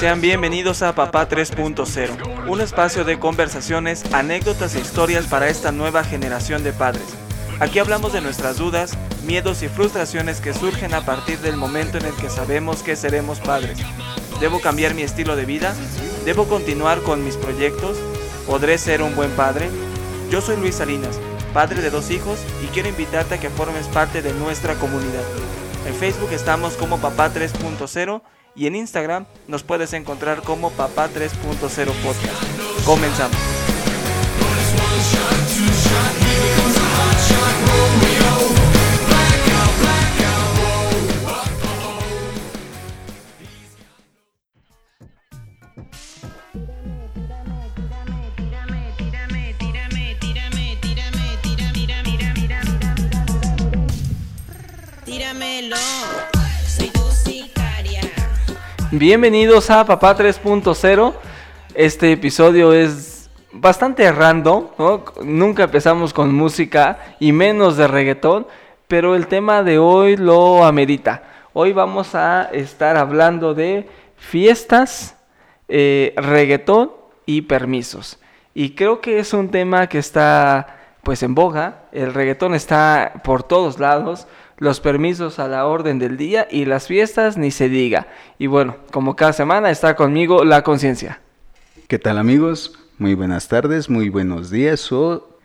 sean bienvenidos a Papá 3.0, un espacio de conversaciones, anécdotas e historias para esta nueva generación de padres. Aquí hablamos de nuestras dudas, miedos y frustraciones que surgen a partir del momento en el que sabemos que seremos padres. ¿Debo cambiar mi estilo de vida? ¿Debo continuar con mis proyectos? ¿Podré ser un buen padre? Yo soy Luis Salinas, padre de dos hijos y quiero invitarte a que formes parte de nuestra comunidad. En Facebook estamos como Papá 3.0 y en Instagram nos puedes encontrar como Papá 3.0 Podcast. Comenzamos. Tíramelo. Bienvenidos a Papá 3.0. Este episodio es bastante random, ¿no? Nunca empezamos con música y menos de reggaetón, pero el tema de hoy lo amerita. Hoy vamos a estar hablando de fiestas, eh, reggaetón y permisos. Y creo que es un tema que está pues en boga. El reggaetón está por todos lados los permisos a la orden del día y las fiestas ni se diga. Y bueno, como cada semana está conmigo la conciencia. ¿Qué tal amigos? Muy buenas tardes, muy buenos días o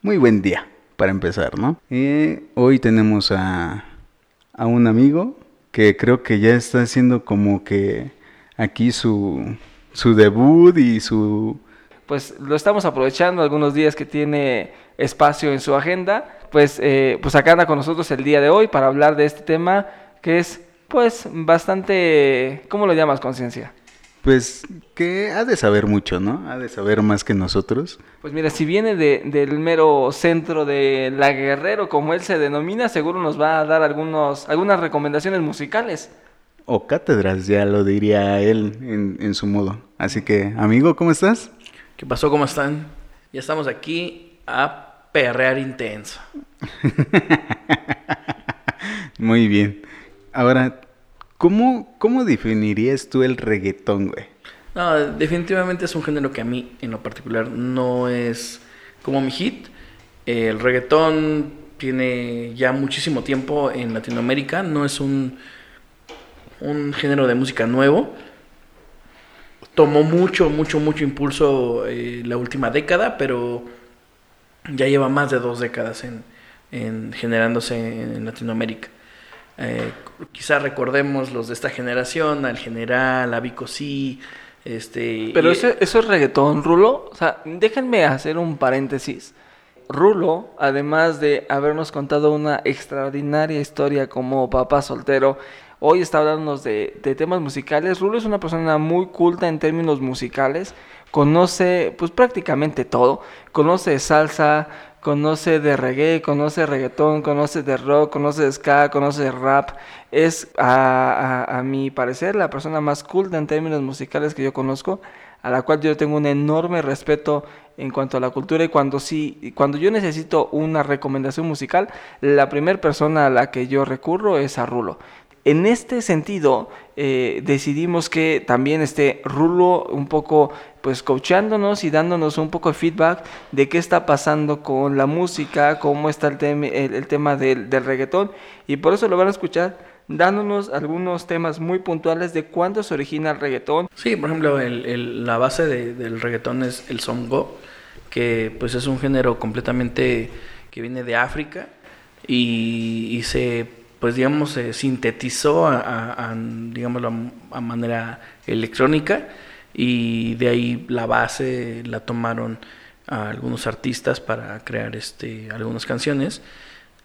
muy buen día para empezar, ¿no? Eh, hoy tenemos a, a un amigo que creo que ya está haciendo como que aquí su, su debut y su... Pues lo estamos aprovechando algunos días que tiene espacio en su agenda. Pues, eh, pues acá anda con nosotros el día de hoy para hablar de este tema que es pues bastante... ¿Cómo lo llamas conciencia? Pues que ha de saber mucho, ¿no? Ha de saber más que nosotros. Pues mira, si viene de- del mero centro de la Guerrero, como él se denomina, seguro nos va a dar algunos, algunas recomendaciones musicales. O cátedras, ya lo diría él en, en su modo. Así que, amigo, ¿cómo estás? ¿Qué pasó? ¿Cómo están? Ya estamos aquí a perrear intenso. Muy bien. Ahora, ¿cómo, ¿cómo definirías tú el reggaetón, güey? No, definitivamente es un género que a mí en lo particular no es como mi hit. El reggaetón tiene ya muchísimo tiempo en Latinoamérica, no es un, un género de música nuevo. Tomó mucho, mucho, mucho impulso eh, la última década, pero ya lleva más de dos décadas en, en generándose en Latinoamérica. Eh, quizá recordemos los de esta generación, al general, a Vico sí, este... Pero y- eso, eso es reggaetón, Rulo. O sea, déjenme hacer un paréntesis. Rulo, además de habernos contado una extraordinaria historia como papá soltero, hoy está hablándonos de, temas musicales. Rulo es una persona muy culta en términos musicales, conoce pues prácticamente todo, conoce salsa, conoce de reggae, conoce reggaetón, conoce de rock, conoce de ska, conoce de rap. Es, a, a- a mi parecer, la persona más culta en términos musicales que yo conozco, a la cual yo tengo un enorme respeto en cuanto a la cultura y cuando sí, cuando yo necesito una recomendación musical, la primera persona a la que yo recurro es a Rulo. En este sentido, eh, decidimos que también esté Rulo un poco pues coachándonos y dándonos un poco de feedback de qué está pasando con la música, cómo está el, tem- el- el tema del, del reggaetón y por eso lo van a escuchar dándonos algunos temas muy puntuales de cuándo se origina el reggaetón. Sí, por ejemplo, el- el- la base de- del reggaetón es el songo, que pues es un género completamente que viene de África y, y se, pues digamos, se sintetizó a, a- a, a manera electrónica y de ahí la base la tomaron a algunos artistas para crear este, algunas canciones.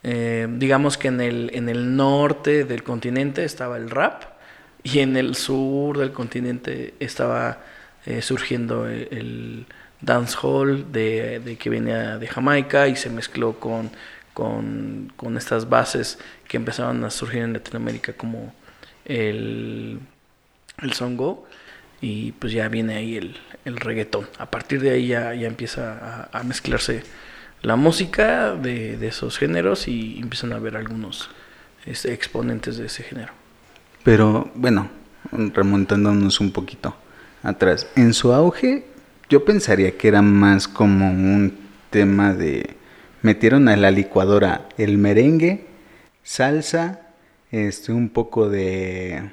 Eh, digamos que en el, en el norte del continente estaba el rap y en el sur del continente estaba eh, surgiendo el, el dancehall de, de que venía de Jamaica y se mezcló con, con, con estas bases que empezaron a surgir en Latinoamérica como el, el songo y pues ya viene ahí el, el reggaetón. A partir de ahí ya, ya empieza a, mezclarse la música de, de esos géneros y empiezan a haber algunos este, exponentes de ese género. Pero bueno, remontándonos un poquito atrás. En su auge, yo pensaría que era más como un tema de... Metieron a la licuadora el merengue, salsa, este, un poco de,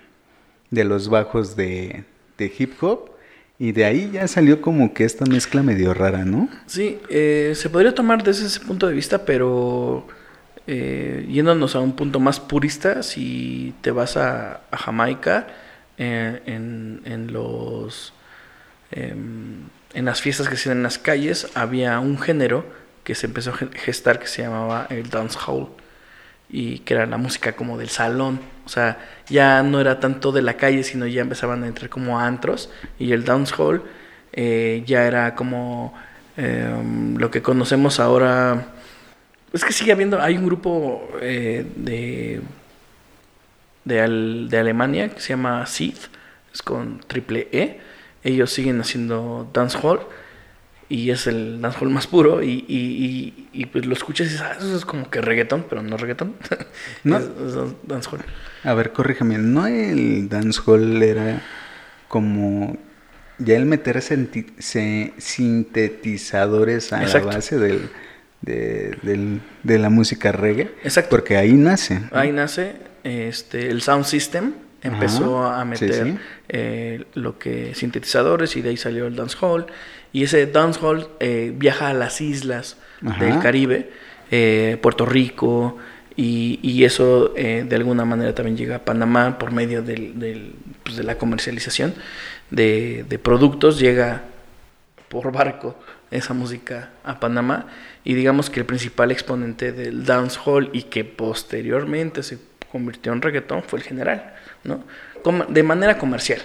de los bajos de, de hip hop. Y de ahí ya salió como que esta mezcla medio rara, ¿no? Sí, eh, se podría tomar desde ese punto de vista, pero eh, yéndonos a un punto más purista, si te vas a, a Jamaica, eh, en, en los em, en las fiestas que se hacían en las calles, había un género que se empezó a ge- gestar que se llamaba el dancehall y que era la música como del salón, o sea, ya no era tanto de la calle, sino ya empezaban a entrar como antros y el dancehall eh, ya era como em, lo que conocemos ahora. Es que sigue habiendo, hay un grupo eh, de de, Al- de Alemania que se llama Seed, es con triple E. Ellos siguen haciendo dancehall y es el dancehall más puro y, y, y, y, pues lo escuchas y dices, "Ah, eso es como que reggaetón, pero no reggaetón. No. es, es dan- dancehall. A ver, corrígeme, ¿no el dancehall era como ya el meter sintetizadores a Exacto. la base del, de, del- de la música reggae? Exacto. Porque ahí nace. ¿no? Ahí nace este, el sound system, empezó Ajá, a sí, meter sí. eh, lo que sintetizadores y de ahí salió el dancehall. Y ese dancehall eh, viaja a las islas Ajá. del Caribe, eh, Puerto Rico, y, y eso eh, de alguna manera también llega a Panamá por medio del, del, pues, de la comercialización de, de productos, llega por barco esa música a Panamá y digamos que el principal exponente del dancehall y que posteriormente se convirtió en reggaetón fue el general, ¿no? De manera comercial.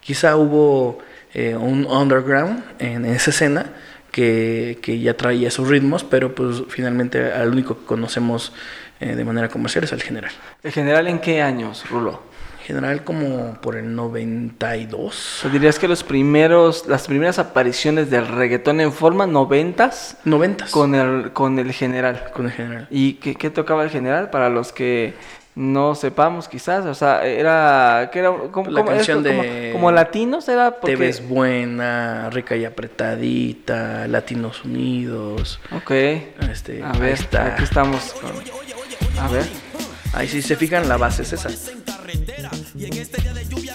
Quizá hubo eh, un underground en esa escena que, que ya traía esos ritmos, pero pues finalmente al único que conocemos eh, de manera comercial es al general. ¿El general en qué años, Rulo? General como por el 92. O sea, dirías que los primeros, las primeras apariciones del reggaetón en forma noventas 90 con el, con el general. con el general. ¿Y qué, qué tocaba el general? Para los que no sepamos, quizás, o sea, era, que era como, La canción de- como latinos era porque... Te ves buena, rica y apretadita, Latinos Unidos. Ok, Este, a ver, está. aquí estamos con... A ver, Ahí si se fijan, la base es esa.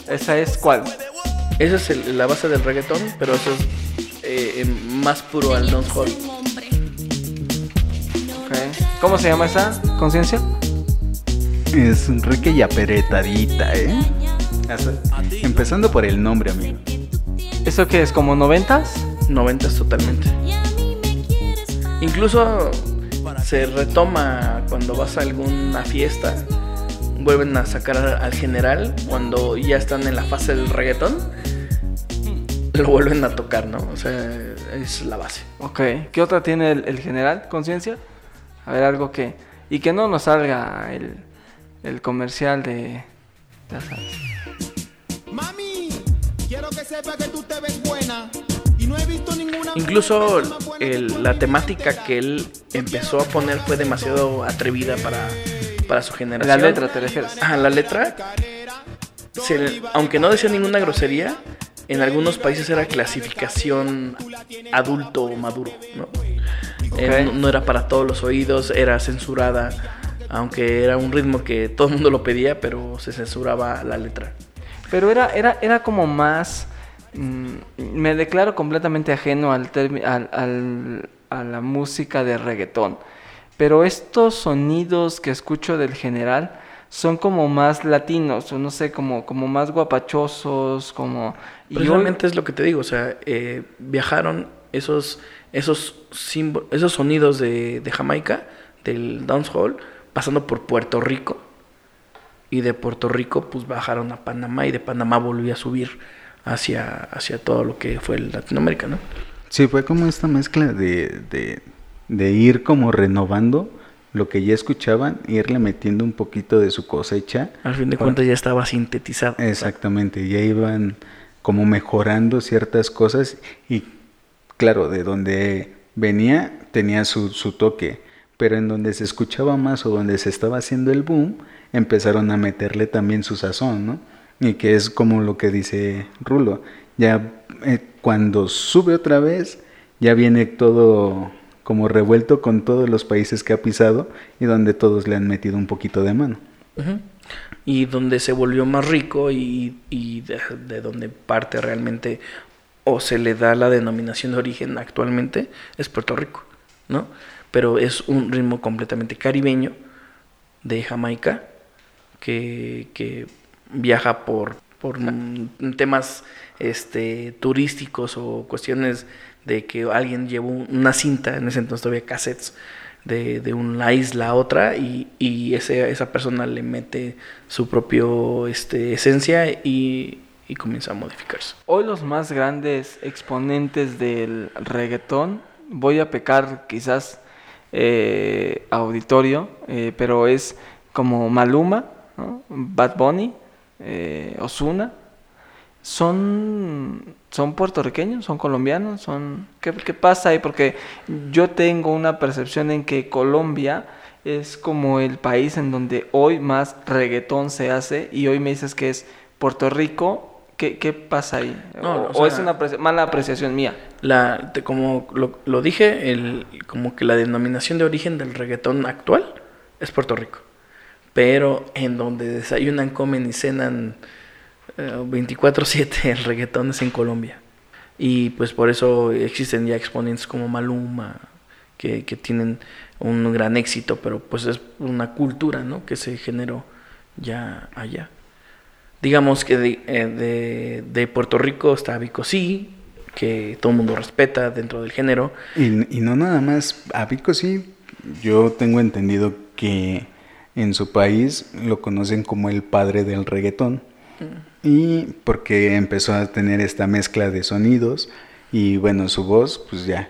¿esa es cuál? Esa es el- la base del reggaetón, pero eso es eh, más puro al dancehall. Ok. ¿Cómo se llama esa conciencia? Es rica y aperetadita, ¿eh? Empezando por el nombre, amigo. ¿Eso qué es? ¿Como noventas? Noventas totalmente. Incluso se retoma cuando vas a alguna fiesta. Vuelven a sacar al al general cuando ya están en la fase del reggaetón. Lo vuelven a tocar, ¿no? O sea, es la base. Ok. ¿Qué otra tiene el, el general? ¿Conciencia? A ver, algo que... Y que no nos salga el, el comercial de... ya sabes. Mami, quiero que sepa que tú te ves buena y no he visto ninguna Incluso el- la temática que él empezó a poner fue demasiado atrevida para, para su La generación. letra, ¿te refieres? Ah, la letra, se- aunque no decía ninguna grosería, en algunos países era clasificación adulto o maduro, ¿no? Eh, Ok. no, no era para todos los oídos, era censurada, aunque era un ritmo que todo el mundo lo pedía, pero se censuraba la letra. Pero era, era, era como más... mm, me declaro completamente ajeno al, al, al- a la música de reggaetón. Pero estos sonidos que escucho del general son como más latinos, o no sé, como, como más guapachosos, como... hoy- es lo que te digo, o sea, eh, viajaron esos, esos, esos sonidos de, de Jamaica, del dancehall, pasando por Puerto Rico. Y de Puerto Rico, pues bajaron a Panamá y de Panamá volvió a subir hacia, hacia todo lo que fue el Latinoamérica, ¿no? Sí, fue como esta mezcla de, de, de ir como renovando lo que ya escuchaban, irle metiendo un poquito de su cosecha. Al fin de Para- cuentas ya estaba sintetizado. Exactamente, ya iban como mejorando ciertas cosas y claro, de donde venía tenía su, su toque, pero en donde se escuchaba más o donde se estaba haciendo el boom empezaron a meterle también su sazón, ¿no? Y que es como lo que dice Rulo, ya eh, cuando sube otra vez, ya viene todo como revuelto con todos los países que ha pisado y donde todos le han metido un poquito de mano. Y donde se volvió más rico y, de donde parte realmente o se le da la denominación de origen actualmente es Puerto Rico, ¿no? Pero es un ritmo completamente caribeño de Jamaica que, que viaja por, por mm, temas este, turísticos o cuestiones de que alguien llevó una cinta, en ese entonces todavía cassettes, de, de una isla a otra y, y ese, esa persona le mete su propio este, esencia y, y comienza a modificarse. Hoy los más grandes exponentes del reggaetón, voy a pecar quizás eh, auditorio, eh, pero es como Maluma, ¿no? Bad Bunny, eh, Osuna, son, son puertorriqueños, son colombianos, son ¿qué, qué pasa ahí? Porque yo tengo una percepción en que Colombia es como el país en donde hoy más reggaetón se hace y hoy me dices que es Puerto Rico. ¿Qué, qué pasa ahí? No, o, o o es una apreci- mala apreciación mía. La, como lo, dije, el, como que la denominación de origen del reggaetón actual es Puerto Rico. Pero en donde desayunan, comen y cenan eh, 24/7 el reggaetón es en Colombia. Y pues por eso existen ya exponentes como Maluma, que, que tienen un gran éxito, pero pues es una cultura ¿no? que se generó ya allá. Digamos que de, eh, de Puerto Rico está Vico sí, que todo el mundo respeta dentro del género. Y, y no nada más, a Vico sí, yo tengo entendido que en su país lo conocen como el padre del reggaetón. Y porque empezó a tener esta mezcla de sonidos y bueno, su voz, pues ya.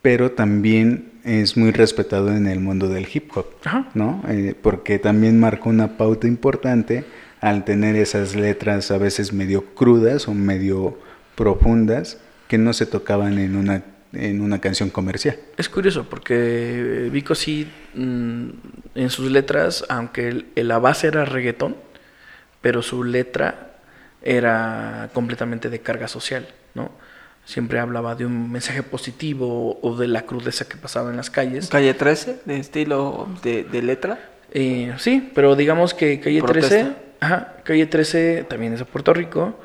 Pero también es muy respetado en el mundo del hip hop, Ajá. ¿no? Eh, porque también marcó una pauta importante al tener esas letras a veces medio crudas o medio profundas que no se tocaban en una, en una canción comercial. Es curioso porque Vico sí, mm, en sus letras, aunque el- la base era reggaetón, pero su letra era completamente de carga social, ¿no? Siempre hablaba de un mensaje positivo o de la crudeza que pasaba en las calles. Calle 13, de estilo de, de letra. Eh, sí, pero digamos que Calle Protesta. 13, ajá, Calle 13 también es de Puerto Rico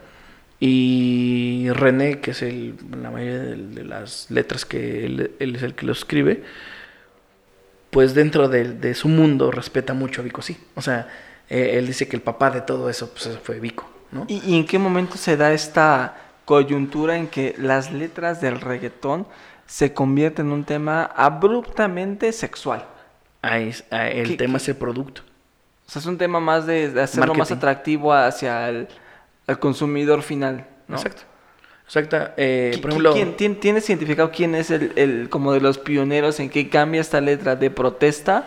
y René, que es el, la mayoría de, de las letras que él, él es el que lo escribe, pues dentro de, de su mundo respeta mucho a Vico, sí. O sea, eh, él dice que el papá de todo eso pues, fue Vico, ¿no? ¿Y, y en qué momento se da esta coyuntura en que las letras del reggaetón se convierten en un tema abruptamente sexual? Ahí ah, el ¿Qué- tema qué? es el producto. O sea, es un tema más de, de hacerlo más atractivo hacia el, al consumidor final, ¿no? Exacto. Exacta. eh, ¿Qui- por ejemplo, ¿quién- tien- ¿Tienes identificado quién es el, el- como de los pioneros en que cambia esta letra de protesta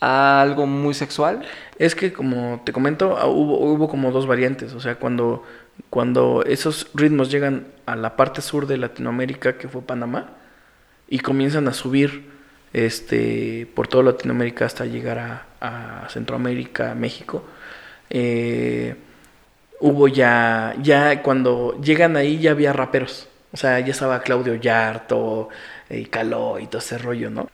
a algo muy sexual? Es que como te comento, ah, hubo, hubo como dos variantes. O sea, cuando, cuando esos ritmos llegan a la parte sur de Latinoamérica, que fue Panamá, y comienzan a subir este, por toda Latinoamérica hasta llegar a, a Centroamérica, México, eh, hubo ya, ya cuando llegan ahí ya había raperos. O sea, ya estaba Claudio Yarto, y Caló y todo ese rollo, ¿no?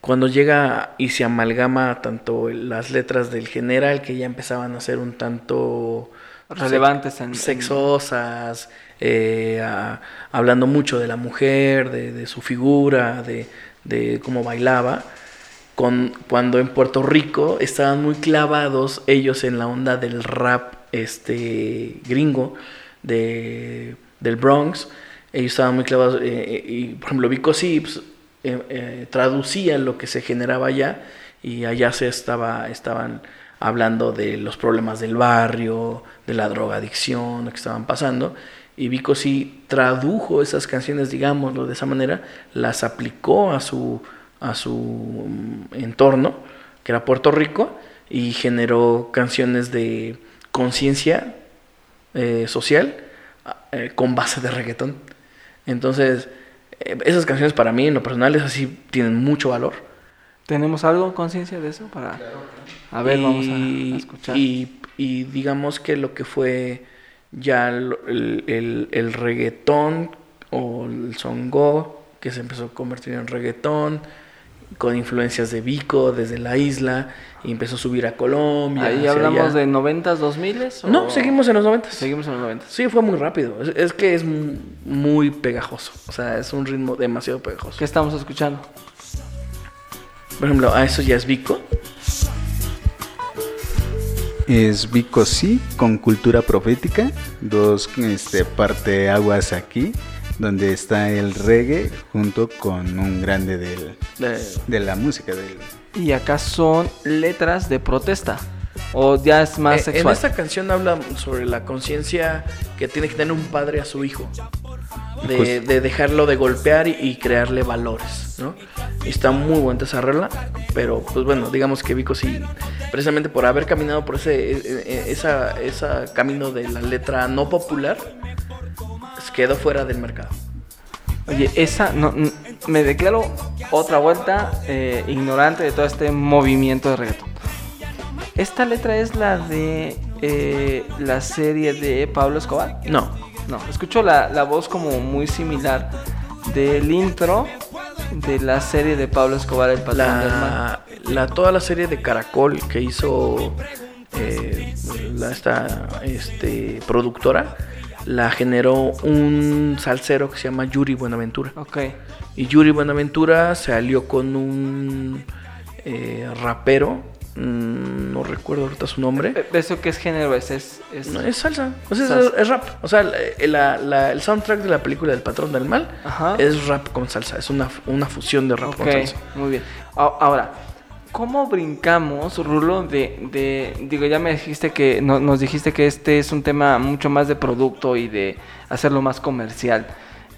Cuando llega y se amalgama tanto las letras del general que ya empezaban a ser un tanto Relevantes en- sexosas, eh, a- hablando mucho de la mujer, de, de su figura, de, de cómo bailaba. Cuando en Puerto Rico estaban muy clavados ellos en la onda del rap este gringo de, del Bronx, ellos estaban muy clavados, eh, eh, y por ejemplo Vico sí, pues, eh, traducía lo que se generaba allá y allá se estaba, estaban hablando de los problemas del barrio, de la drogadicción, lo que estaban pasando. Y Vico sí tradujo esas canciones, digámoslo de esa manera, las aplicó a su, a su mm, entorno, que era Puerto Rico, y generó canciones de conciencia eh, social eh, con base de reggaetón. Entonces, eh, esas canciones para mí, en lo personal, es así, tienen mucho valor. ¿Tenemos algo conciencia de eso? Para... A ver, vamos a- a, escuchar. Y, y digamos que lo que fue ya lo- el, el- el reggaetón o el songo, que se empezó a convertir en reggaetón, con influencias de Vico desde la isla, y empezó a subir a Colombia. Ahí hablamos allá. de 90s, 2000s. No, seguimos en los 90. Seguimos en los 90. Sí, fue muy rápido. Es, es que es mu- muy pegajoso. O sea, es un ritmo demasiado pegajoso. ¿Qué estamos escuchando? Por ejemplo, a eso ya es Vico. Es Vico sí con cultura profética, dos este, parteaguas aquí, donde está el reggae junto con un grande del, de- de la música. Del, Y acá son letras de protesta. O ya es más Eh, en sexual. esta canción habla sobre la conciencia que tiene que tener un padre a su hijo. De, Pues- de dejarlo de golpear y, y crearle valores, ¿no? Y está muy buena esa regla, pero pues bueno, digamos que Vico sí, precisamente por haber caminado por ese eh, eh, esa, esa camino de la letra no popular, pues, quedó fuera del mercado. Oye, esa, no, me declaro otra vuelta eh, ignorante de todo este movimiento de reggaetón. Esta letra es la de eh, la serie de Pablo Escobar. No, No, escucho la, la voz como muy similar del intro de la serie de Pablo Escobar, El Patrón del la, la- toda la serie de Caracol que hizo eh, la, esta este, productora la generó un salsero que se llama Yuri Buenaventura. Ok, Y Yuri Buenaventura se alió con un eh, rapero, mm, no recuerdo ahorita su nombre. Eh, ¿eso qué es género es? Es, es- No, es salsa, o sea, es- Salsa. es, rap. O sea, la- la- el soundtrack de la película El Patrón del Mal Ajá. es rap con salsa, es una, una fusión de rap con salsa. muy bien. Ahora, ¿cómo brincamos, Rulo, de, de- digo, ya me dijiste que, no- nos dijiste que este es un tema mucho más de producto y de hacerlo más comercial,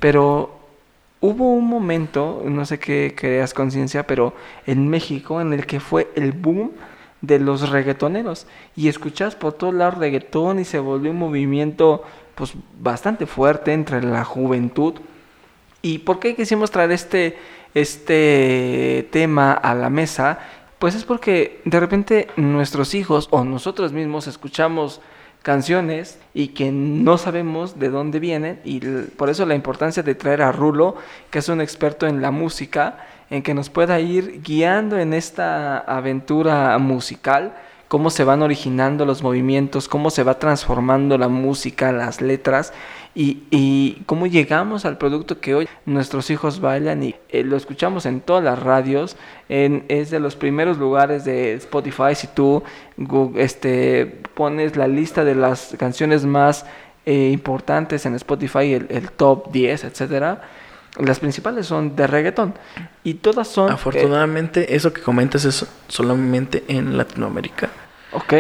pero hubo un momento, no sé qué creas conciencia, pero en México en el que fue el boom de los reggaetoneros y escuchas por todos lados reggaetón y se volvió un movimiento pues bastante fuerte entre la juventud ¿Y por qué quisimos traer este, este tema a la mesa? Pues es porque de repente nuestros hijos o nosotros mismos escuchamos canciones y que no sabemos de dónde vienen y por eso la importancia de traer a Rulo, que es un experto en la música, en que nos pueda ir guiando en esta aventura musical, cómo se van originando los movimientos, cómo se va transformando la música, las letras y, y cómo llegamos al producto que hoy nuestros hijos bailan y eh, lo escuchamos en todas las radios, en, es de los primeros lugares de Spotify, si tú este, pones la lista de las canciones más eh, importantes en Spotify, el, el top 10, etcétera, las principales son de reggaetón y todas son... eh, Afortunadamente, eso que comentas es solamente en Latinoamérica. ok,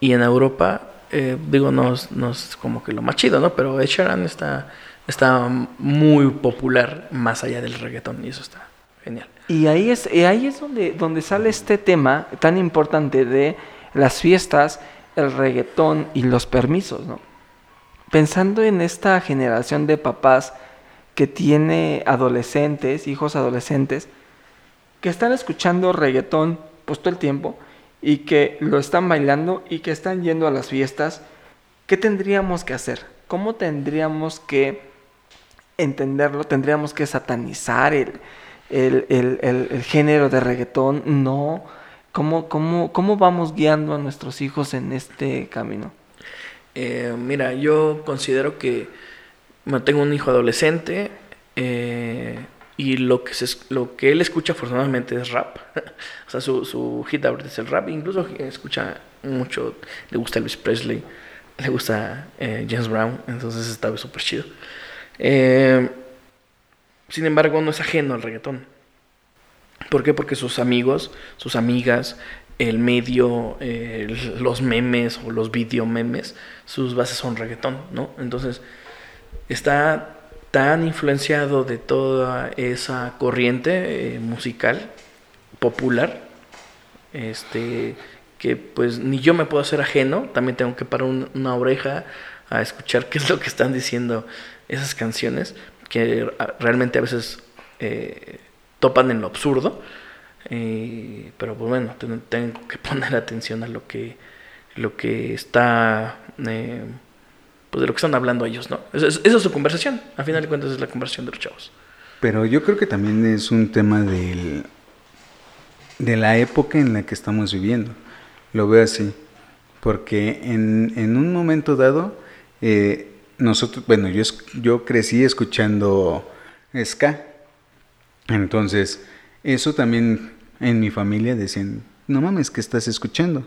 Y en Europa, eh, digo, no, no es como que lo más chido, ¿no? Pero Ed Sheeran está, está muy popular más allá del reggaetón y eso está genial. Y ahí es, ahí es donde, donde sale este tema tan importante de las fiestas, el reggaetón y los permisos, ¿no? Pensando en esta generación de papás que tiene adolescentes, hijos adolescentes, que están escuchando reggaetón pues todo el tiempo y que lo están bailando y que están yendo a las fiestas, ¿qué tendríamos que hacer? ¿Cómo tendríamos que entenderlo? ¿Tendríamos que satanizar el, el, el- el- género de reggaetón? No. ¿Cómo, cómo, ¿Cómo vamos guiando a nuestros hijos en este camino? Eh, mira, yo considero que tengo un hijo adolescente eh, y lo que, se, lo que él escucha afortunadamente es rap. o sea, su, su hit es el rap. Incluso escucha mucho, le gusta Elvis Presley, le gusta eh, James Brown, entonces está súper chido. Eh, sin embargo, no es ajeno al reggaetón. ¿Por qué? Porque sus amigos, sus amigas, el medio, los memes o los videomemes, sus bases son reggaetón, ¿no? Entonces, está tan influenciado de toda esa corriente eh, musical popular, este, que pues ni yo me puedo hacer ajeno, también tengo que parar un- una oreja a escuchar qué es lo que están diciendo esas canciones, que realmente a veces eh, topan en lo absurdo, Eh, pero pues bueno, ten- tengo que poner atención a lo que, lo que está, pues de lo que están hablando ellos, ¿no? Esa es, su conversación, a final de cuentas es la conversación de los chavos. Pero yo creo que también es un tema del, de la época en la que estamos viviendo. Lo veo así. Porque en, en un momento dado, eh, nosotros, bueno, yo, yo crecí escuchando ska. Entonces, eso también en mi familia decían, no mames, ¿qué estás escuchando?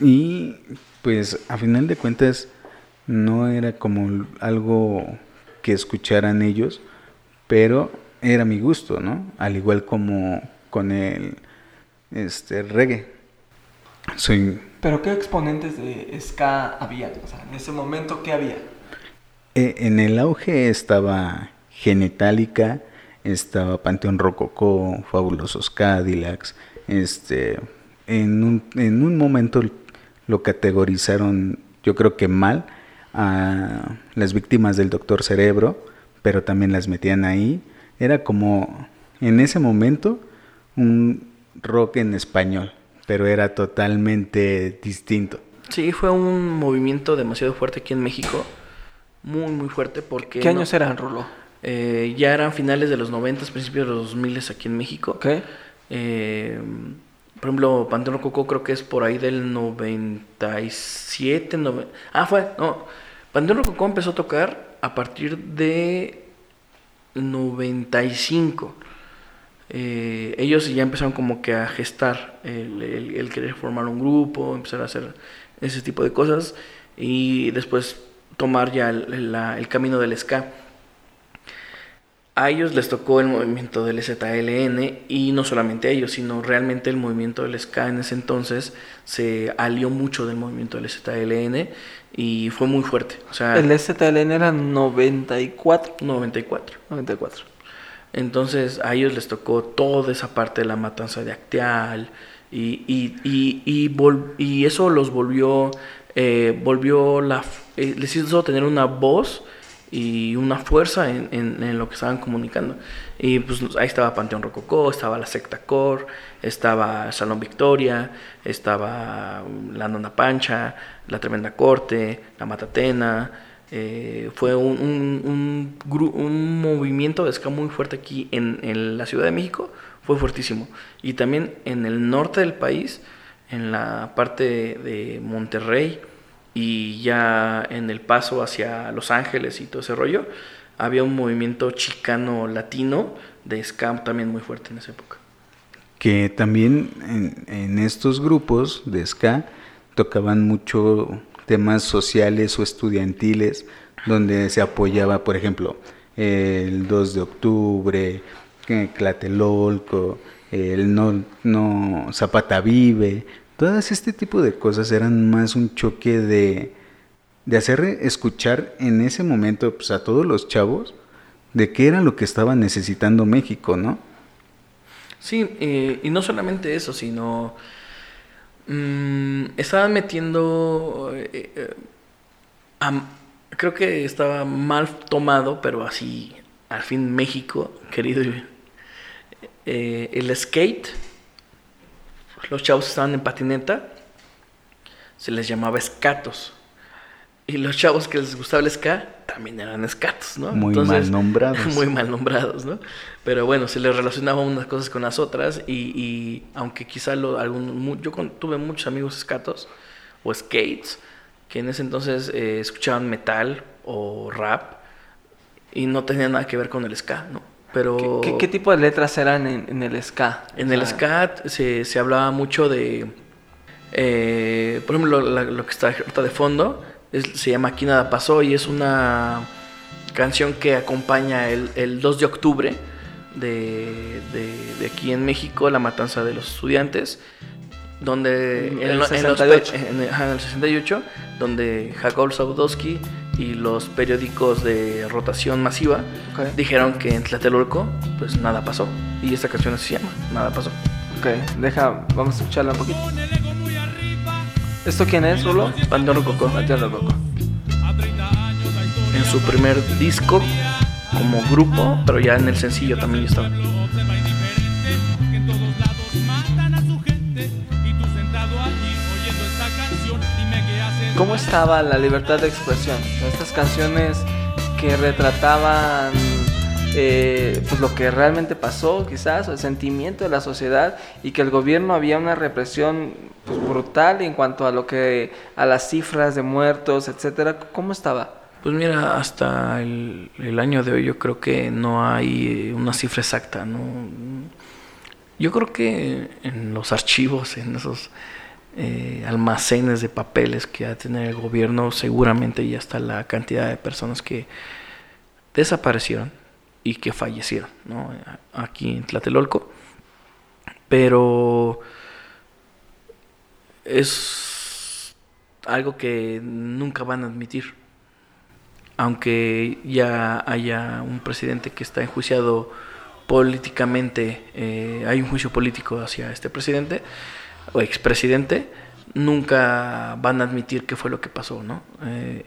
Y pues a final de cuentas no era como algo que escucharan ellos, pero era mi gusto, ¿no? Al igual como con el este reggae. Soy Pero ¿qué exponentes de ska había? O sea, en ese momento, ¿qué había? eh, en el auge estaba Genitalica, estaba Panteón Rococó, Fabulosos Cadillacs, este en un, en un momento lo categorizaron, yo creo que mal, a las víctimas del Doctor Cerebro, pero también las metían ahí. Era como, en ese momento, un rock en español, pero era totalmente distinto. Sí, fue un movimiento demasiado fuerte aquí en México, muy, muy fuerte, porque... ¿Qué años eran, Rulo? Eh, ya eran finales de los 90, principios de los 2000 aquí en México. ¿Ok? Eh, por ejemplo, Panteón Rococó creo que es por ahí del 97, nove- ah, fue, no, Panteón Rococó empezó a tocar a partir de 95. Eh, ellos ya empezaron como que a gestar el, querer formar un grupo, empezar a hacer ese tipo de cosas y después tomar ya el, el camino del ska. A ellos les tocó el movimiento del ZLN y no solamente a ellos, sino realmente el movimiento del ska en ese entonces se alió mucho del movimiento del ZLN y fue muy fuerte. O sea, El STLN era 94. 94. 94. Entonces a ellos les tocó toda esa parte de la matanza de Acteal y, y, y, y, eso los volvió, eh, volvió la, eh, les hizo tener una voz y una fuerza en, lo que estaban comunicando. Y pues ahí estaba Panteón Rococó, estaba la Secta Core, estaba Salón Victoria, estaba um, la Nona Pancha, la Tremenda Corte, la Matatena, eh, fue un movimiento de ska muy fuerte aquí en, en la Ciudad de México, fue fuertísimo. Y también en el norte del país, en la parte de Monterrey y ya en el paso hacia Los Ángeles y todo ese rollo, había un movimiento chicano latino de ska también muy fuerte en esa época. que también en, estos grupos de ska tocaban mucho temas sociales o estudiantiles donde se apoyaba, por ejemplo, el 2 de octubre, que Tlatelolco, el no, no Zapata Vive, todas este tipo de cosas eran más un choque de, de hacer escuchar en ese momento pues, a todos los chavos de qué era lo que estaba necesitando México, ¿no? Sí, eh, y no solamente eso, sino mm, estaban metiendo, eh, eh, am- creo que estaba mal tomado, pero así, al fin México, querido, el skate, los chavos estaban en patineta, se les llamaba escatos. Y los chavos que les gustaba el ska también eran escatos, ¿no? Muy mal nombrados. Muy mal nombrados, ¿no? Pero bueno, se les relacionaba unas cosas con las otras y, y aunque quizá lo, algún, yo con- tuve muchos amigos escatos o skates que en ese entonces eh, escuchaban metal o rap y no tenían nada que ver con el ska, ¿no? Pero ¿Qué, qué- qué tipo de letras eran en, en el ska? en O el sea, scat se, se hablaba mucho de, eh, por ejemplo, lo que está ahorita de fondo es- se llama Aquí nada pasó y es una canción que acompaña el, el 2 de octubre de, de- de aquí en México, la matanza de los estudiantes, donde En el lo- en los 68. pe- en el- ajá, en el 68, donde Jacob Zaudowski y los periódicos de rotación masiva dijeron que en Tlatelolco pues nada pasó y esta canción así se llama Nada pasó Ok, deja, vamos a escucharla un poquito. ¿Esto quién es, Rulo? Panteón Rococó Panteón Rococó. en su primer disco como grupo pero ya en el sencillo también estaba ¿cómo estaba la libertad de expresión? Estas canciones que retrataban eh, pues lo que realmente pasó, quizás, el sentimiento de la sociedad y que el gobierno había una represión pues, brutal en cuanto a lo que a las cifras de muertos, etcétera. ¿Cómo estaba? Pues mira, hasta el, el año de hoy yo creo que no hay eh, una cifra exacta, ¿no? Yo creo que en los archivos, en esos eh, almacenes de papeles que ha de tener el gobierno, seguramente ya está la cantidad de personas que desaparecieron y que fallecieron. Aquí en Tlatelolco. Pero es algo que nunca van a admitir. Aunque ya haya un presidente que está enjuiciado políticamente, eh, hay un juicio político hacia este presidente o expresidente, nunca van a admitir qué fue lo que pasó, ¿no? Eh,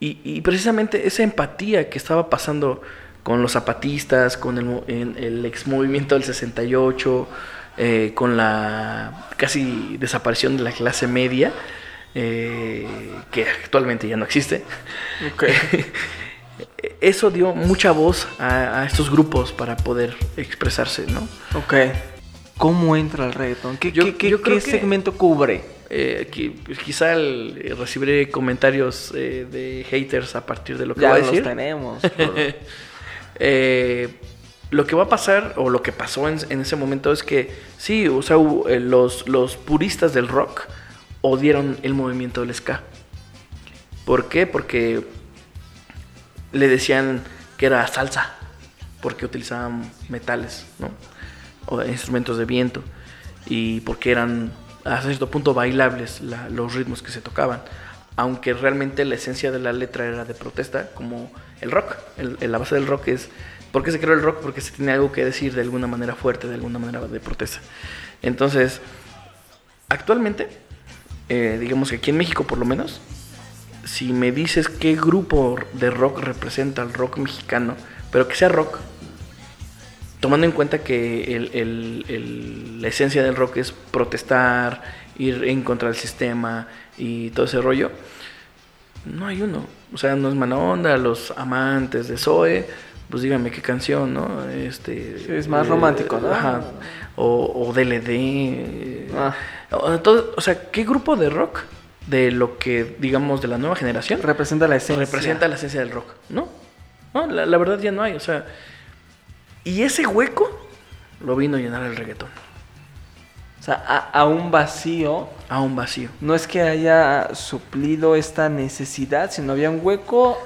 y, y precisamente esa empatía que estaba pasando con los zapatistas, con el, en- el ex movimiento del 68, eh, con la casi desaparición de la clase media, eh, que actualmente ya no existe. Eso dio mucha voz a, a estos grupos para poder expresarse, ¿no? Ok. ¿Cómo entra el reggaetón? ¿Qué, Yo- qué- qué- yo creo qué que- segmento cubre? Eh, pues, quizá el- eh, recibiré comentarios eh, de haters a partir de lo que Ya voy a los decir. tenemos. pero- Eh, lo que va a pasar, o lo que pasó en, en ese momento, es que sí, o sea, los, los puristas del rock odiaron el movimiento del ska. ¿Por qué? Porque le decían que era salsa, porque utilizaban metales, ¿no? Instrumentos de viento, y porque eran a cierto punto bailables la- los ritmos que se tocaban. Aunque realmente la esencia de la letra era de protesta, como el rock. El- el- la base del rock es. ¿Por qué se creó el rock? Porque se tiene algo que decir de alguna manera fuerte, de alguna manera de protesta. Entonces, actualmente, eh, digamos que aquí en México por lo menos, si me dices qué grupo de rock representa al rock mexicano, pero que sea rock, tomando en cuenta que el- el- el- la esencia del rock es protestar, ir en contra del sistema y todo ese rollo, no hay uno. O sea, no es mala onda, los amantes de Zoe, pues díganme qué canción, ¿no? Este, Sí, es más romántico, ¿no? Ajá. O, o DLD. Ah. o, todo- o sea, ¿qué grupo de rock de lo que, digamos, de la nueva generación Representa la esencia. representa la esencia del rock? No, no la, la verdad ya no hay. O sea, y ese hueco lo vino a llenar el reggaetón. O sea, a, a un vacío. A un vacío. No es que haya suplido esta necesidad, sino había un hueco.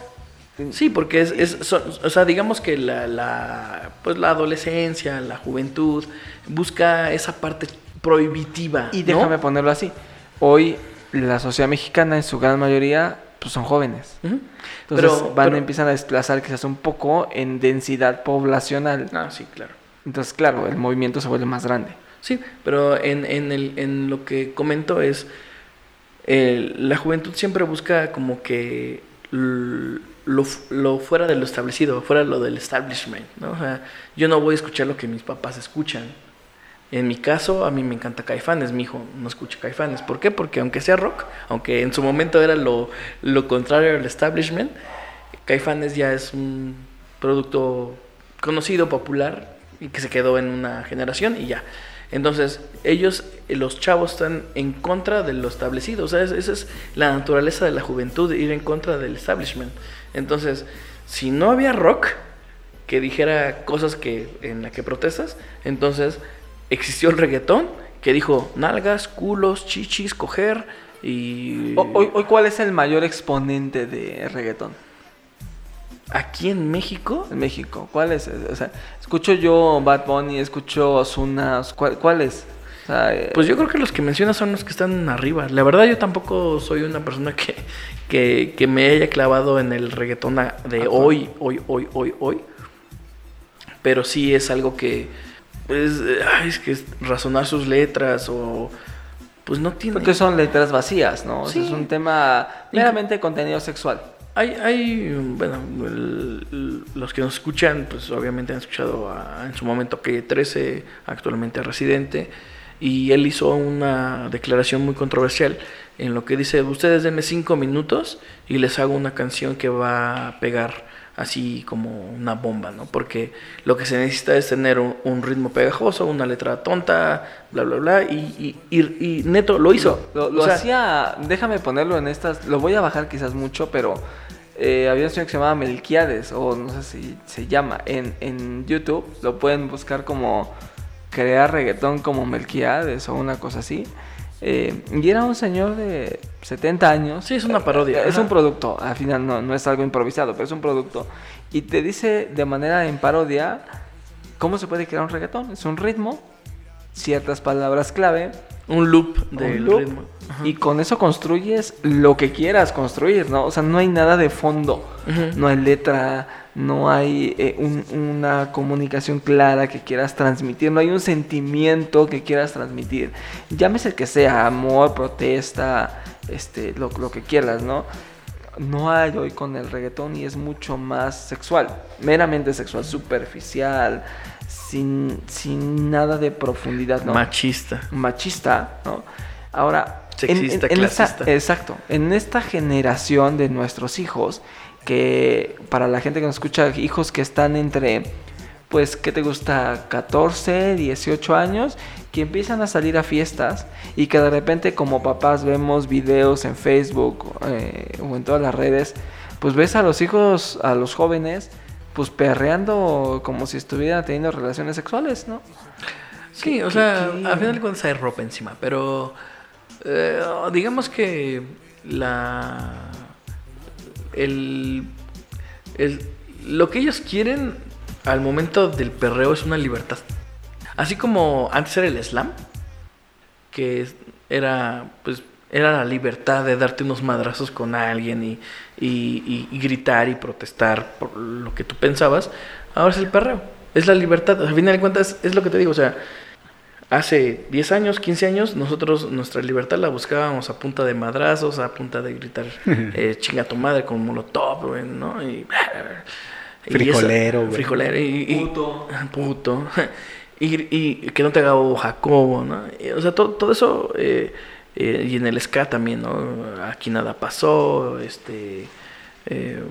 Sí, porque es, es- son- o sea, digamos que la, la, pues la adolescencia, la juventud, busca esa parte prohibitiva. Y ¿no? déjame ponerlo así. Hoy la sociedad mexicana en su gran mayoría pues son jóvenes. Entonces Pero- van pero- empiezan a desplazar quizás un poco en densidad poblacional. Ah, sí, claro. Entonces, claro, el movimiento se vuelve más grande. Sí, pero en, en, el, en lo que comento es, eh, la juventud siempre busca como que lo fuera de lo establecido, fuera de lo del establishment, ¿no? O sea, yo no voy a escuchar lo que mis papás escuchan. En mi caso, a mí me encanta Caifanes, mi hijo no escucha Caifanes. ¿Por qué? Porque aunque sea rock, aunque en su momento era lo, lo contrario al establishment, Caifanes ya es un producto conocido, popular, y que se quedó en una generación y ya. Entonces, ellos, eh, los chavos, están en contra de lo establecido. O sea, es- esa es la naturaleza de la juventud, ir en contra del establishment. Entonces, si no había rock que dijera cosas que en la que protestas, entonces existió el reggaetón que dijo nalgas, culos, chichis, coger y... Hoy, hoy, ¿cuál es el mayor exponente de reggaetón Aquí en México, en México? ¿Cuál es? O sea, escucho yo Bad Bunny, escucho Ozuna, ¿cuál, cuál es? O sea, eh, Pues yo creo que los que mencionas son los que están arriba. La verdad yo tampoco soy una persona que, que, que me haya clavado en el reggaetón de hoy, hoy, hoy, hoy, hoy. Pero sí es algo que, pues, ay, es que es razonar sus letras o, pues no tiene... porque son letras vacías, ¿no? O sea, Sí. es un tema meramente contenido sexual. Hay, hay bueno, el- los que nos escuchan, pues obviamente han escuchado a- en su momento que 13, actualmente a Residente, y él hizo una declaración muy controversial en lo que dice, ustedes denme cinco minutos y les hago una canción que va a pegar así como una bomba, ¿no? Porque lo que se necesita es tener un, un ritmo pegajoso, una letra tonta, bla, bla, bla, y, y, y- y Neto lo hizo. Lo, O lo sea, hacía, déjame ponerlo en estas, lo voy a bajar quizás mucho, pero eh, había un señor que se llamaba Melquiades, o no sé si se llama, en, en YouTube, lo pueden buscar como crear reggaetón como Melquiades o una cosa así. Eh, y era un señor de 70 años. Sí, es una parodia, Eh, Es un producto, al final no, no es algo improvisado, pero es un producto. Y te dice de manera en parodia cómo se puede crear un reggaetón. Es un ritmo, ciertas palabras clave, un loop del loop, ritmo. Ajá. Y con eso construyes lo que quieras construir, ¿no? O sea, no hay nada de fondo. No hay letra, no hay eh, un- una comunicación clara que quieras transmitir, no hay un sentimiento que quieras transmitir. Llámese el que sea, amor, protesta, este, lo, lo que quieras, ¿no? No hay hoy con el reggaetón y es mucho más sexual, meramente sexual, superficial, sin, sin nada de profundidad, ¿no? Machista. machista, ¿no? Ahora, Sexista, esta- clasista. exacto, en esta generación de nuestros hijos, que para la gente que nos escucha, hijos que están entre, pues, ¿qué te gusta? 14, 18 años, que empiezan a salir a fiestas y que de repente como papás vemos videos en Facebook eh, o en todas las redes, pues ves a los hijos, a los jóvenes, pues perreando como si estuvieran teniendo relaciones sexuales, ¿no? Sí, o ¿Qué- sea, qué- al final de cuentas hay ropa encima, pero eh, digamos que la el, el- lo que ellos quieren al momento del perreo es una libertad. Así como antes era el slam, que era pues era la libertad de darte unos madrazos con alguien y, y- y- y gritar y protestar por lo que tú pensabas. Ahora es el perreo. Es la libertad. Al final de cuentas es lo que te digo. O sea, hace 10 años, 15 años, nosotros nuestra libertad la buscábamos a punta de madrazos, a punta de gritar eh, chinga tu madre con molotov, güey, ¿no? Y, y esa- Frijolero, güey. Frijolero y, y- Puto. puto. Y, y que no te haga ojo Jacobo, ¿no? Y, o sea, todo, todo eso. eh, eh, y en el ska también, ¿no? Aquí nada pasó, este. eh,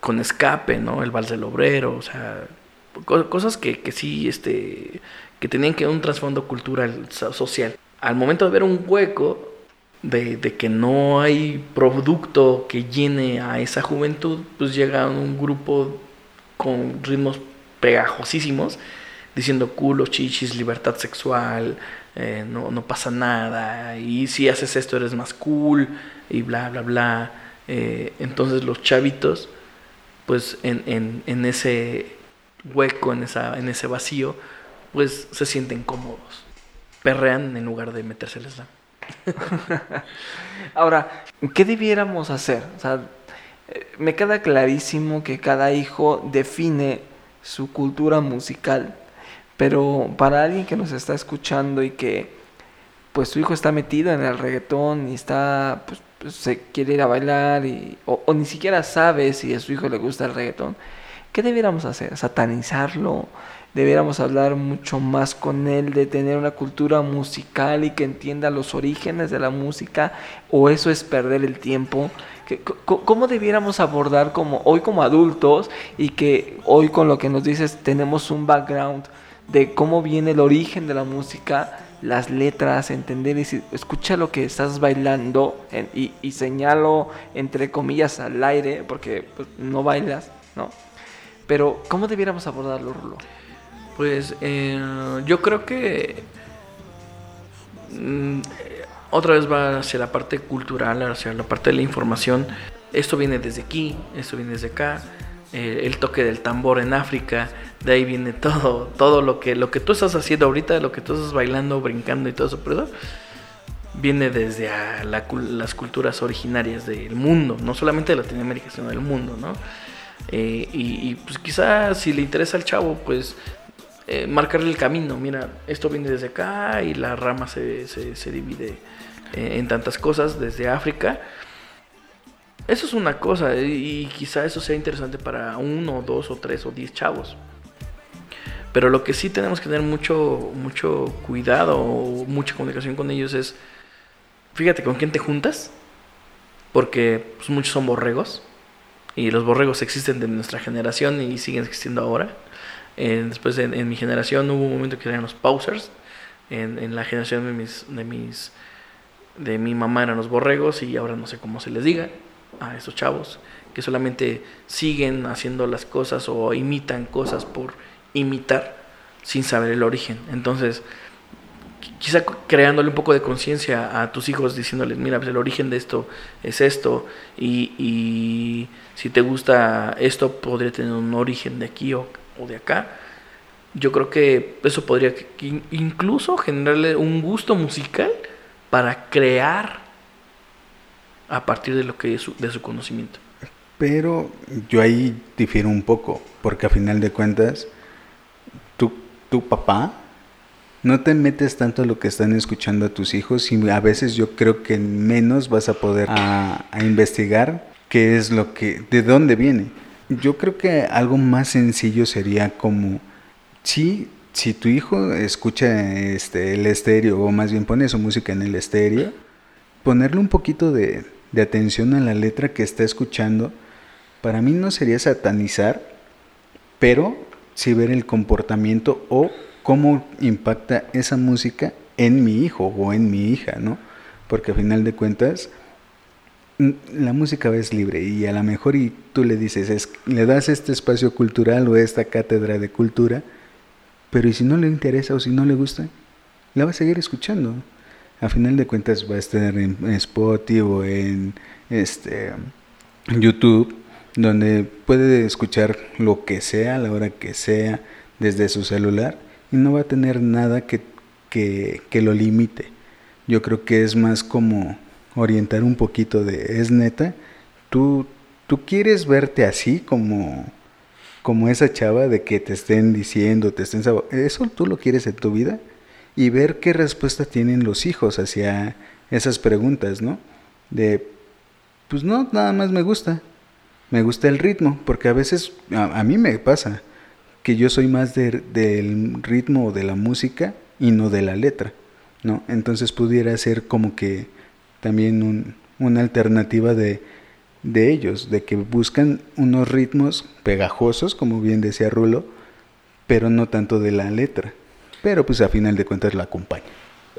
con escape, ¿no? El vals del obrero, o sea. co- cosas que, que sí, este. Que tenían que un trasfondo cultural, so- social. Al momento de ver un hueco. De, de que no hay producto que llene a esa juventud, pues llega un grupo con ritmos pegajosísimos, diciendo culo, chichis, libertad sexual, eh, no, no pasa nada, y si haces esto eres más cool, y bla, bla, bla. Eh, entonces los chavitos, pues en, en, en ese hueco, en, esa, en ese vacío, pues se sienten cómodos. Perrean en lugar de meterse el slam. Ahora, ¿qué debiéramos hacer? Eh, me queda clarísimo que cada hijo define su cultura musical, pero para alguien que nos está escuchando y que pues su hijo está metido en el reggaetón y está, pues, pues, se quiere ir a bailar y, o, o ni siquiera sabe si a su hijo le gusta el reggaetón, ¿qué debiéramos hacer? ¿Satanizarlo? ¿Debiéramos hablar mucho más con él de tener una cultura musical y que entienda los orígenes de la música? ¿O eso es perder el tiempo? ¿Qué- co- ¿Cómo debiéramos abordar como hoy como adultos y que hoy con lo que nos dices tenemos un background de cómo viene el origen de la música, las letras, entender y escucha lo que estás bailando y, señalo entre comillas al aire porque pues, no bailas, ¿no? Pero ¿cómo debiéramos abordarlo, Rulo? Pues eh, yo creo que mm, otra vez va hacia la parte cultural, hacia la parte de la información. Esto viene desde aquí, esto viene desde acá. Eh, el toque del tambor en África, de ahí viene todo, todo lo que lo que tú estás haciendo ahorita, lo que tú estás bailando, brincando y todo eso, pero viene desde las culturas originarias del mundo, no solamente de Latinoamérica, sino del mundo, ¿no? Eh, y, y, pues quizás si le interesa al chavo, pues eh, marcarle el camino. Mira, esto viene desde acá y la rama se, se, se divide eh, en tantas cosas desde África. Eso es una cosa y, y quizá eso sea interesante para uno, dos o tres o diez chavos. Pero lo que sí tenemos que tener mucho, mucho cuidado o mucha comunicación con ellos es fíjate con quién te juntas, porque pues, muchos son borregos, y los borregos existen de nuestra generación y siguen existiendo ahora. Eh, después en, en mi generación hubo un momento que eran los pausers, en, en la generación de mis, de mis de mi mamá eran los borregos y ahora no sé cómo se les diga a estos chavos que solamente siguen haciendo las cosas o imitan cosas por imitar sin saber el origen. Entonces, qui- quizá creándole un poco de conciencia a tus hijos, diciéndoles, mira, pues el origen de esto es esto, y, y si te gusta esto, podría tener un origen de aquí o, o de acá. Yo creo que eso podría incluso generarle un gusto musical para crear a partir de lo que es su, de su conocimiento. Pero yo ahí difiero un poco, porque a final de cuentas, tu, tu papá no te metes tanto a lo que están escuchando a tus hijos y a veces yo creo que menos vas a poder a, a investigar qué es lo que, de dónde viene. Yo creo que algo más sencillo sería como, si, si tu hijo escucha este, el estéreo o más bien pone su música en el estéreo, ponerle un poquito de, de atención a la letra que está escuchando, para mí no sería satanizar, pero sí ver el comportamiento o cómo impacta esa música en mi hijo o en mi hija, ¿no? Porque a final de cuentas, mm, la música es libre y a lo mejor y tú le dices, es, le das este espacio cultural o esta cátedra de cultura, pero y si no le interesa o si no le gusta, la va a seguir escuchando. A final de cuentas va a estar en, Spotify o en este YouTube, donde puede escuchar lo que sea, la hora que sea, desde su celular, y no va a tener nada que, que, que lo limite. Yo creo que es más como orientar un poquito de, es neta, tú, tú quieres verte así como, como esa chava de que te estén diciendo, te estén eso tú lo quieres en tu vida y ver qué respuesta tienen los hijos hacia esas preguntas, ¿no? De, pues no, nada más me gusta, me gusta el ritmo, porque a veces a, mí me pasa que yo soy más de- del ritmo o de la música y no de la letra, ¿no? Entonces pudiera ser como que también un- una alternativa de, de ellos, de que buscan unos ritmos pegajosos, como bien decía Rulo, pero no tanto de la letra. Pero pues a final de cuentas la acompaña.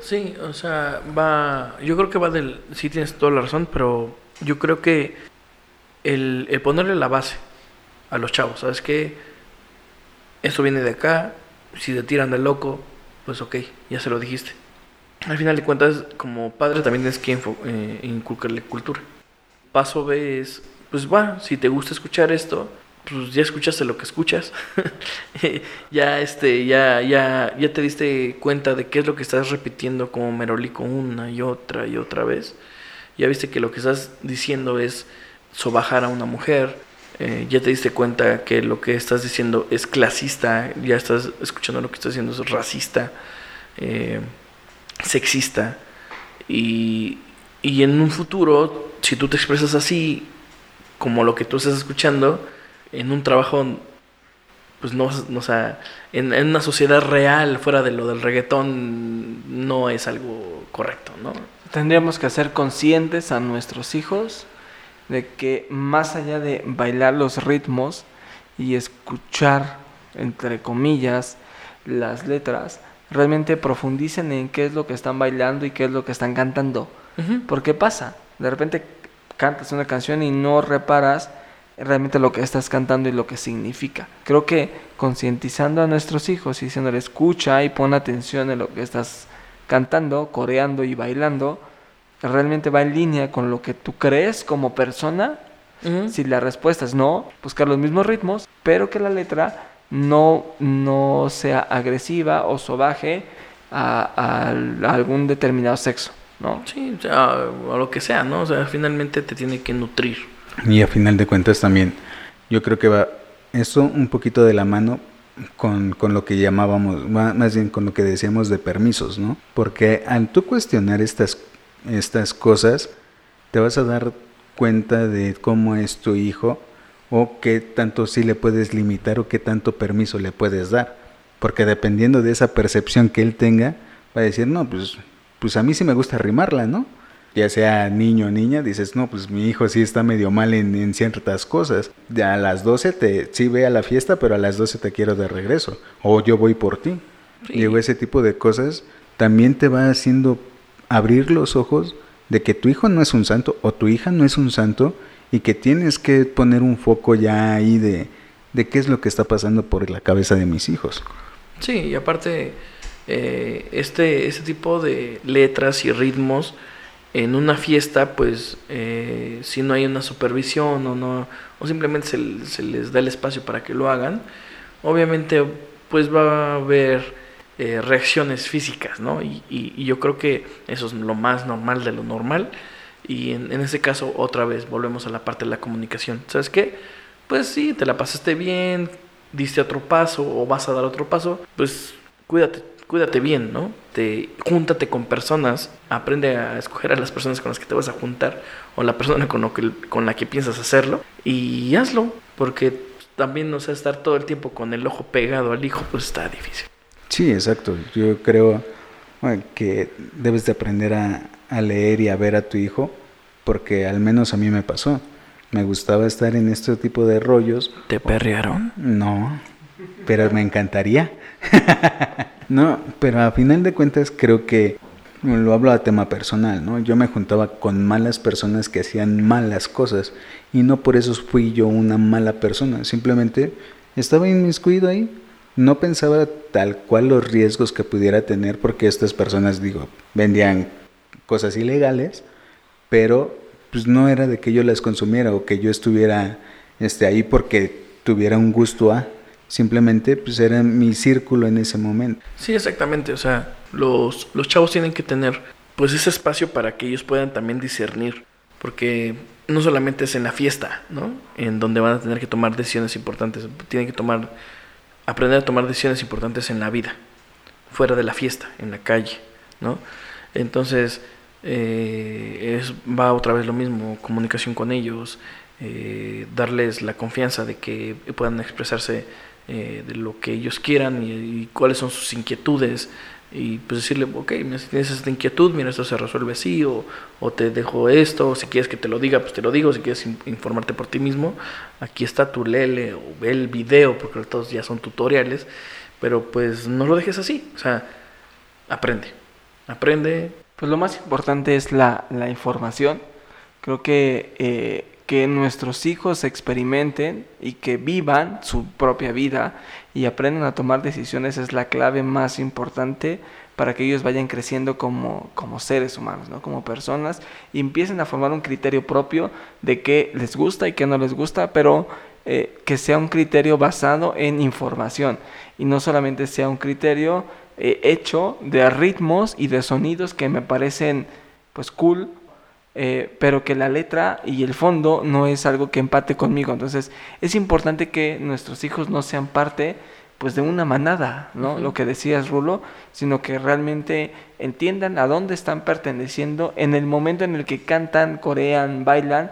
Sí, o sea, va. Yo creo que va del. Sí, tienes toda la razón, pero yo creo que el, el ponerle la base a los chavos, ¿sabes qué? Esto viene de acá, si te tiran de loco, pues ok, ya se lo dijiste. Al final de cuentas, como padre también tienes que eh, inculcarle cultura. Paso B es, pues va, si te gusta escuchar esto, pues ya escuchaste lo que escuchas. ya este, ya, ya, ya te diste cuenta de qué es lo que estás repitiendo como merolico una y otra y otra vez. Ya viste que lo que estás diciendo es sobajar a una mujer. eh, ya te diste cuenta que lo que estás diciendo es clasista. Ya estás escuchando lo que estás diciendo es racista, eh, sexista. Y, y en un futuro, si tú te expresas así, como lo que tú estás escuchando, en un trabajo, pues no, no, o sea, en, en una sociedad real, fuera de lo del reggaetón, no es algo correcto, ¿no? Tendríamos que hacer conscientes a nuestros hijos de que más allá de bailar los ritmos y escuchar, entre comillas, las letras, realmente profundicen en qué es lo que están bailando y qué es lo que están cantando. Porque pasa, de repente cantas una canción y no reparas realmente lo que estás cantando y lo que significa. Creo que concientizando a nuestros hijos y diciéndole escucha y pon atención en lo que estás cantando, coreando y bailando, realmente va en línea con lo que tú crees como persona. Si la respuesta es no, buscar los mismos ritmos, pero que la letra no, no sea agresiva o sobaje a, a- a algún determinado sexo, ¿no? Sí, o sea, o lo que sea, ¿no? O sea, finalmente te tiene que nutrir. Y a final de cuentas también, yo creo que va eso un poquito de la mano con, con lo que llamábamos, más bien con lo que decíamos de permisos, ¿no? Porque al tú cuestionar estas, estas cosas, te vas a dar cuenta de cómo es tu hijo o qué tanto sí le puedes limitar o qué tanto permiso le puedes dar. Porque dependiendo de esa percepción que él tenga, va a decir, no, pues, pues a mí sí me gusta rimarla, ¿no? Ya sea niño o niña, dices, no, pues mi hijo sí está medio mal en, en ciertas cosas. Ya a las 12 te, sí ve a la fiesta, pero a las 12 te quiero de regreso. O yo voy por ti. Sí. Digo, ese tipo de cosas también te va haciendo abrir los ojos de que tu hijo no es un santo o tu hija no es un santo y que tienes que poner un foco ya ahí de, de qué es lo que está pasando por la cabeza de mis hijos. Sí, y aparte, eh, este, este tipo de letras y ritmos en una fiesta, pues eh, si no hay una supervisión o no, o simplemente se, les da el espacio para que lo hagan, obviamente pues va a haber eh, reacciones físicas, ¿no? Y yo creo que eso es lo más normal de lo normal. Y en, en ese caso, otra vez, volvemos a la parte de la comunicación. ¿Sabes qué? Pues sí, te la pasaste bien, diste otro paso o vas a dar otro paso, pues cuídate, cuídate bien, ¿no? Te, júntate con personas, aprende a escoger a las personas con las que te vas a juntar o la persona con, lo que, con la que piensas hacerlo y hazlo, porque también, no sé, estar todo el tiempo con el ojo pegado al hijo, pues está difícil. Sí, exacto. Yo creo bueno, que debes de aprender a, a leer y a ver a tu hijo, porque al menos a mí me pasó. Me gustaba estar en este tipo de rollos. ¿Te perrearon? No, pero me encantaría. no, pero a final de cuentas creo que lo hablo a tema personal, ¿no? Yo me juntaba con malas personas que hacían malas cosas y no por eso fui yo una mala persona, simplemente estaba inmiscuido ahí. No pensaba tal cual los riesgos que pudiera tener porque estas personas, digo, vendían cosas ilegales, pero pues no era de que yo las consumiera o que yo estuviera este, ahí porque tuviera un gusto a, simplemente pues era mi círculo en ese momento. Sí, exactamente. O sea, los, los chavos tienen que tener pues ese espacio para que ellos puedan también discernir. Porque no solamente es en la fiesta, ¿no? En donde van a tener que tomar decisiones importantes. Tienen que tomar, aprender a tomar decisiones importantes en la vida. Fuera de la fiesta, en la calle, ¿no? Entonces, eh, es, va otra vez lo mismo, comunicación con ellos, eh, darles la confianza de que puedan expresarse eh, de lo que ellos quieran y, cuáles son sus inquietudes y pues decirle, ok, si tienes esta inquietud, mira, esto se resuelve así, o, te dejo esto, o si quieres que te lo diga, pues te lo digo, si quieres in- informarte por ti mismo, aquí está tu lele, o el video, porque todos ya son tutoriales, pero pues no lo dejes así, o sea, aprende, aprende, Pues lo más importante es la, la información. Creo que, eh, que nuestros hijos experimenten y que vivan su propia vida y aprendan a tomar decisiones es la clave más importante para que ellos vayan creciendo como, como seres humanos, ¿no? como personas, y empiecen a formar un criterio propio de qué les gusta y qué no les gusta, pero eh, que sea un criterio basado en información y no solamente sea un criterio eh, hecho de ritmos y de sonidos que me parecen pues cool, eh, pero que la letra y el fondo no es algo que empate conmigo. Entonces es importante que nuestros hijos no sean parte pues de una manada, ¿no? Lo que decías, Rulo, sino que realmente entiendan a dónde están perteneciendo en el momento en el que cantan, corean, bailan,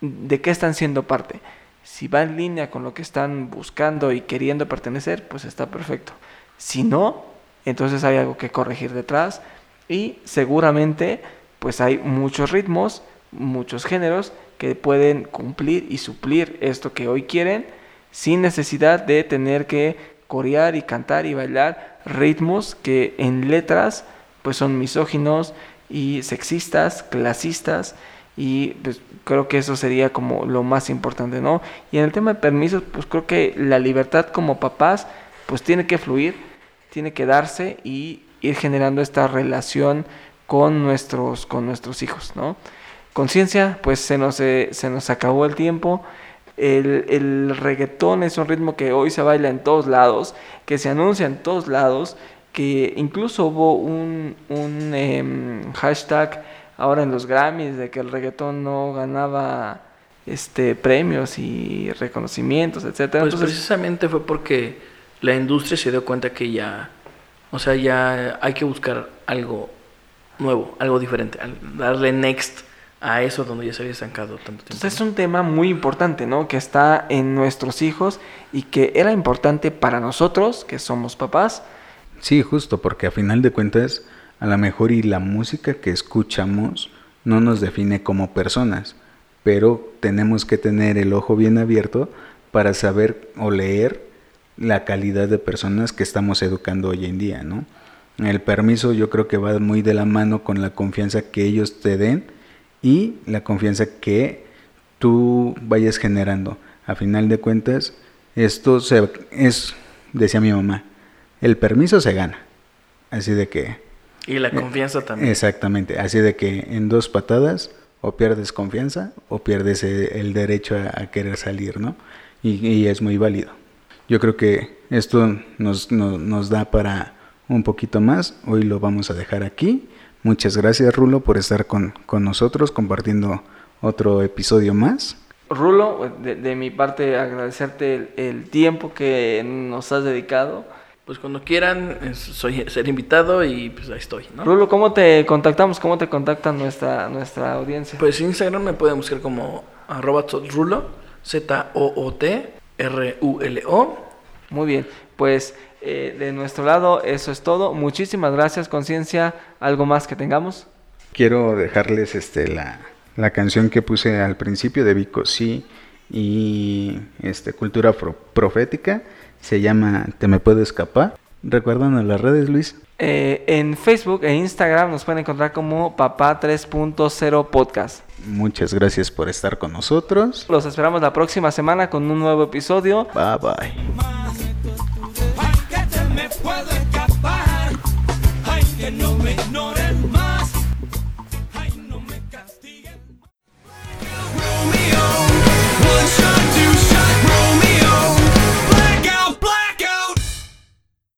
de qué están siendo parte. Si va en línea con lo que están buscando y queriendo pertenecer, pues está perfecto. Si no, entonces hay algo que corregir detrás y seguramente pues hay muchos ritmos, muchos géneros que pueden cumplir y suplir esto que hoy quieren sin necesidad de tener que corear y cantar y bailar ritmos que en letras pues son misóginos y sexistas, clasistas y pues creo que eso sería como lo más importante, ¿no? Y en el tema de permisos, pues creo que la libertad como papás pues tiene que fluir, tiene que darse y ir generando esta relación con nuestros con nuestros hijos, ¿no? Conciencia, pues se nos eh, se nos acabó el tiempo. El, el reggaetón es un ritmo que hoy se baila en todos lados, que se anuncia en todos lados, que incluso hubo un, un em, hashtag ahora en los Grammys de que el reggaetón no ganaba este premios y reconocimientos, etcétera. Pues Entonces, precisamente fue porque la industria se dio cuenta que ya, o sea, ya hay que buscar algo nuevo, algo diferente, al- darle next a eso donde ya se había estancado tanto tiempo. Entonces es un tema muy importante, ¿no? Que está en nuestros hijos y que era importante para nosotros, que somos papás. Sí, justo, porque a final de cuentas, a lo mejor y la música que escuchamos no nos define como personas, pero tenemos que tener el ojo bien abierto para saber o leer la calidad de personas que estamos educando hoy en día, ¿no? El permiso yo creo que va muy de la mano con la confianza que ellos te den y la confianza que tú vayas generando. A final de cuentas, esto se, es, decía mi mamá, el permiso se gana. Así de que... Y la confianza también. Exactamente, así de que en dos patadas o pierdes confianza o pierdes eh, el derecho a, a querer salir, ¿no? Y, y es muy válido. Yo creo que esto nos, nos, nos da para un poquito más. Hoy lo vamos a dejar aquí. Muchas gracias, Rulo, por estar con, con nosotros compartiendo otro episodio más. Rulo, de, de mi parte agradecerte el, el tiempo que nos has dedicado. Pues cuando quieran, soy ser invitado y pues ahí estoy, ¿no? Rulo, ¿cómo te contactamos? ¿Cómo te contacta nuestra, nuestra audiencia? Pues Instagram me pueden buscar como arroba rulo, Z-O-O-T-R-U-L-O. Muy bien, pues eh, de nuestro lado eso es todo. Muchísimas gracias, conciencia. ¿Algo más que tengamos? Quiero dejarles este la, la canción que puse al principio de Vico Sí y este Cultura Pro- Profética. Se llama Te me puedo escapar. ¿Recuerdan a las redes, Luis? Eh, en Facebook e Instagram nos pueden encontrar como Papá 3.0 Podcast. Muchas gracias por estar con nosotros. Los esperamos la próxima semana con un nuevo episodio. Bye bye. What.